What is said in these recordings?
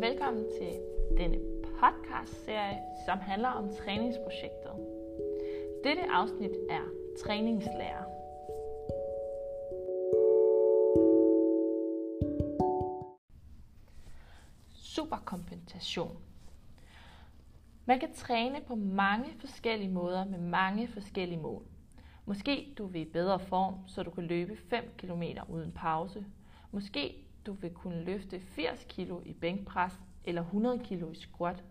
Velkommen til denne podcast-serie, som handler om træningsprojektet. Dette afsnit er træningslærer. Superkompensation. Man kan træne på mange forskellige måder med mange forskellige mål. Måske du vil i bedre form, så du kan løbe 5 km uden pause. Måske du vil kunne løfte 80 kg i bænkpres eller 100 kg i squat.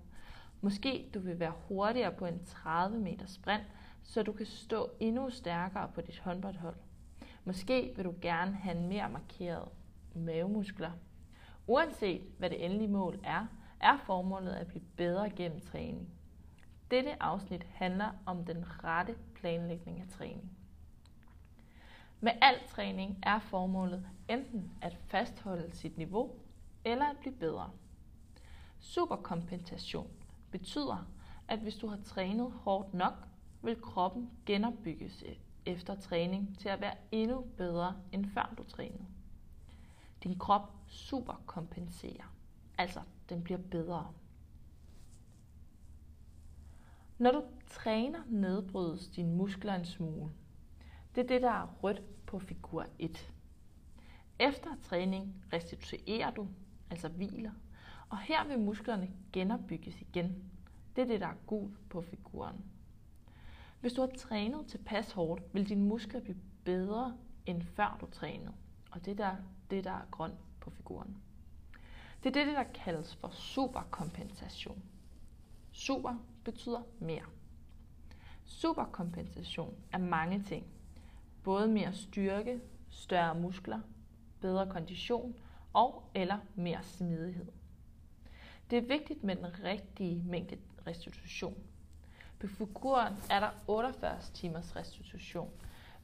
Måske du vil være hurtigere på en 30 meter sprint, så du kan stå endnu stærkere på dit håndboldhold. Måske vil du gerne have en mere markeret mavemuskler. Uanset hvad det endelige mål er, er formålet at blive bedre gennem træning. Dette afsnit handler om den rette planlægning af træning. Med al træning er formålet enten at fastholde sit niveau eller at blive bedre. Superkompensation betyder, at hvis du har trænet hårdt nok, vil kroppen genopbygges e-, efter træning til at være endnu bedre end før du trænede. Din krop superkompenserer, altså den bliver bedre. Når du træner, nedbrydes dine muskler en smule. Det er det, der er rødt på figur 1. Efter træning restituerer du, altså hviler, og her vil musklerne genopbygges igen. Det er det, der er gul på figuren. Hvis du har trænet tilpas hårdt, vil dine muskler blive bedre end før du trænede. Og det er det, der er grønt på figuren. Det er det, der kaldes for superkompensation. Super betyder mere. Superkompensation er mange ting. Både mere styrke, større muskler, bedre kondition og eller mere smidighed. Det er vigtigt med den rigtige mængde restitution. På figuren er der 48 timers restitution,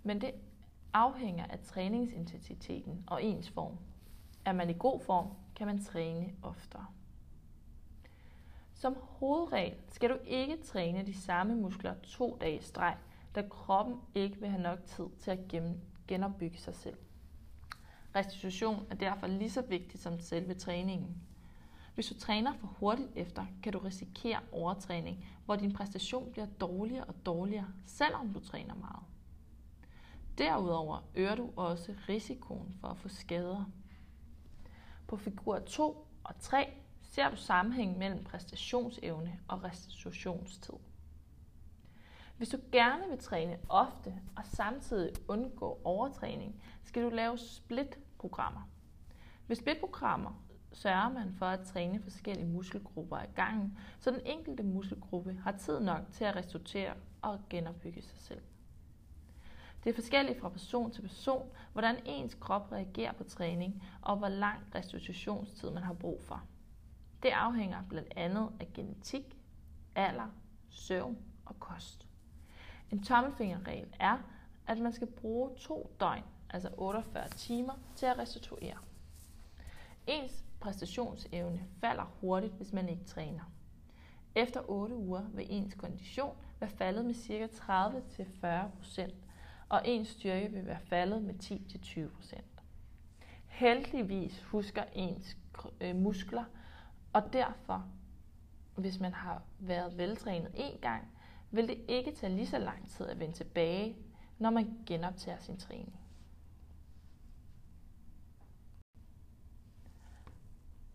men det afhænger af træningsintensiteten og ens form. Er man i god form, kan man træne oftere. Som hovedregel skal du ikke træne de samme muskler to dage i streg, da kroppen ikke vil have nok tid til at genopbygge sig selv. Restitution er derfor lige så vigtig som selve træningen. Hvis du træner for hurtigt efter, kan du risikere overtræning, hvor din præstation bliver dårligere og dårligere, selvom du træner meget. Derudover øger du også risikoen for at få skader. På figur 2 og 3 ser du sammenhæng mellem præstationsevne og restitutionstid. Hvis du gerne vil træne ofte og samtidig undgå overtræning, skal du lave split-programmer. Ved split-programmer sørger man for at træne forskellige muskelgrupper i gangen, så den enkelte muskelgruppe har tid nok til at restituere og genopbygge sig selv. Det er forskelligt fra person til person, hvordan ens krop reagerer på træning og hvor lang restitutionstid man har brug for. Det afhænger blandt andet af genetik, alder, søvn og kost. En tommelfingerregel er, at man skal bruge to døgn, altså 48 timer, til at restituere. Ens præstationsevne falder hurtigt, hvis man ikke træner. Efter 8 uger vil ens kondition være faldet med ca. 30-40%, og ens styrke vil være faldet med 10-20%. Heldigvis husker ens øh, muskler, og derfor, hvis man har været veltrænet en gang, vil det ikke tage lige så lang tid at vende tilbage, når man genoptager sin træning.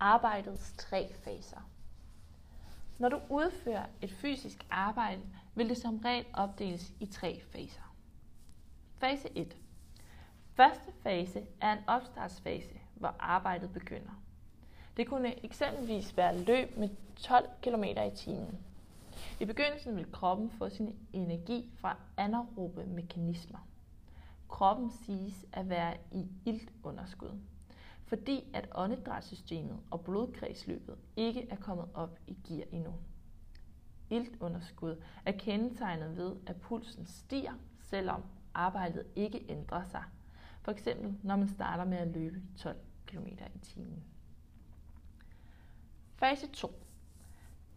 Arbejdets tre faser. Når du udfører et fysisk arbejde, vil det som regel opdeles i tre faser. Fase 1. Første fase er en opstartsfase, hvor arbejdet begynder. Det kunne eksempelvis være løb med 12 km i timen. I begyndelsen vil kroppen få sin energi fra anaerobe mekanismer. Kroppen siges at være i iltunderskud, fordi at åndedrætssystemet og blodkredsløbet ikke er kommet op i gear endnu. Iltunderskud er kendetegnet ved, at pulsen stiger, selvom arbejdet ikke ændrer sig. For eksempel når man starter med at løbe 12 km i timen. Fase 2.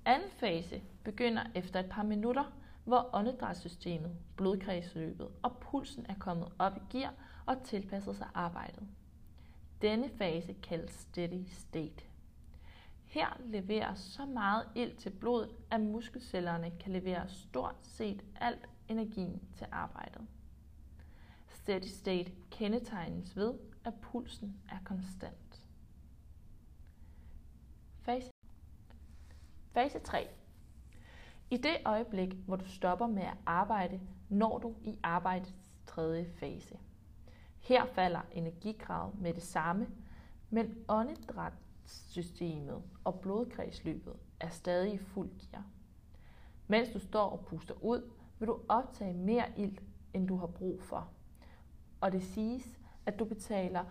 Anden fase begynder efter et par minutter, hvor åndedrætssystemet, blodkredsløbet og pulsen er kommet op i gear og tilpasset sig arbejdet. Denne fase kaldes steady state. Her leveres så meget ild til blodet, at muskelcellerne kan levere stort set alt energien til arbejdet. Steady state kendetegnes ved, at pulsen er konstant. Fase, Fase 3. I det øjeblik, hvor du stopper med at arbejde, når du i arbejdets tredje fase. Her falder energikravet med det samme, men åndedrætssystemet og blodkredsløbet er stadig i fuld gear. Mens du står og puster ud, vil du optage mere ild, end du har brug for. Og det siges, at du betaler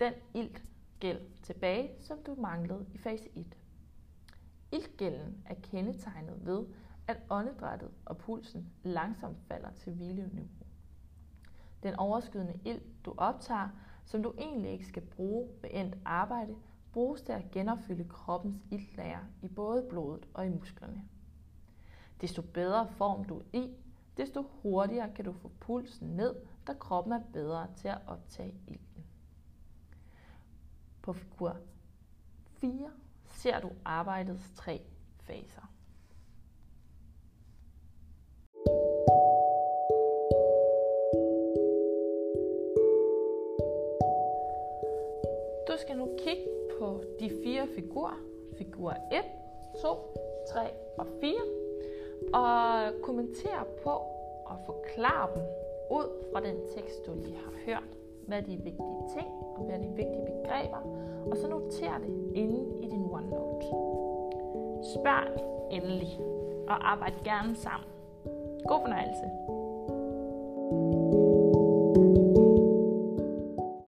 den iltgæld tilbage, som du manglede i fase 1. Iltgælden er kendetegnet ved, at åndedrættet og pulsen langsomt falder til hvileniveau. Den overskydende ild, du optager, som du egentlig ikke skal bruge ved endt arbejde, bruges til at genopfylde kroppens iltlager i både blodet og i musklerne. Desto bedre form du er i, desto hurtigere kan du få pulsen ned, da kroppen er bedre til at optage ilten. På figur 4 ser du arbejdets tre faser. Du skal nu kigge på de fire figurer. Figur 1, 2, 3 og 4. Og kommentere på og forklare dem ud fra den tekst, du lige har hørt. Hvad er de vigtige ting og hvad er de vigtige begreber. Og så noter det inde i din OneNote. Spørg endelig og arbejd gerne sammen. God fornøjelse.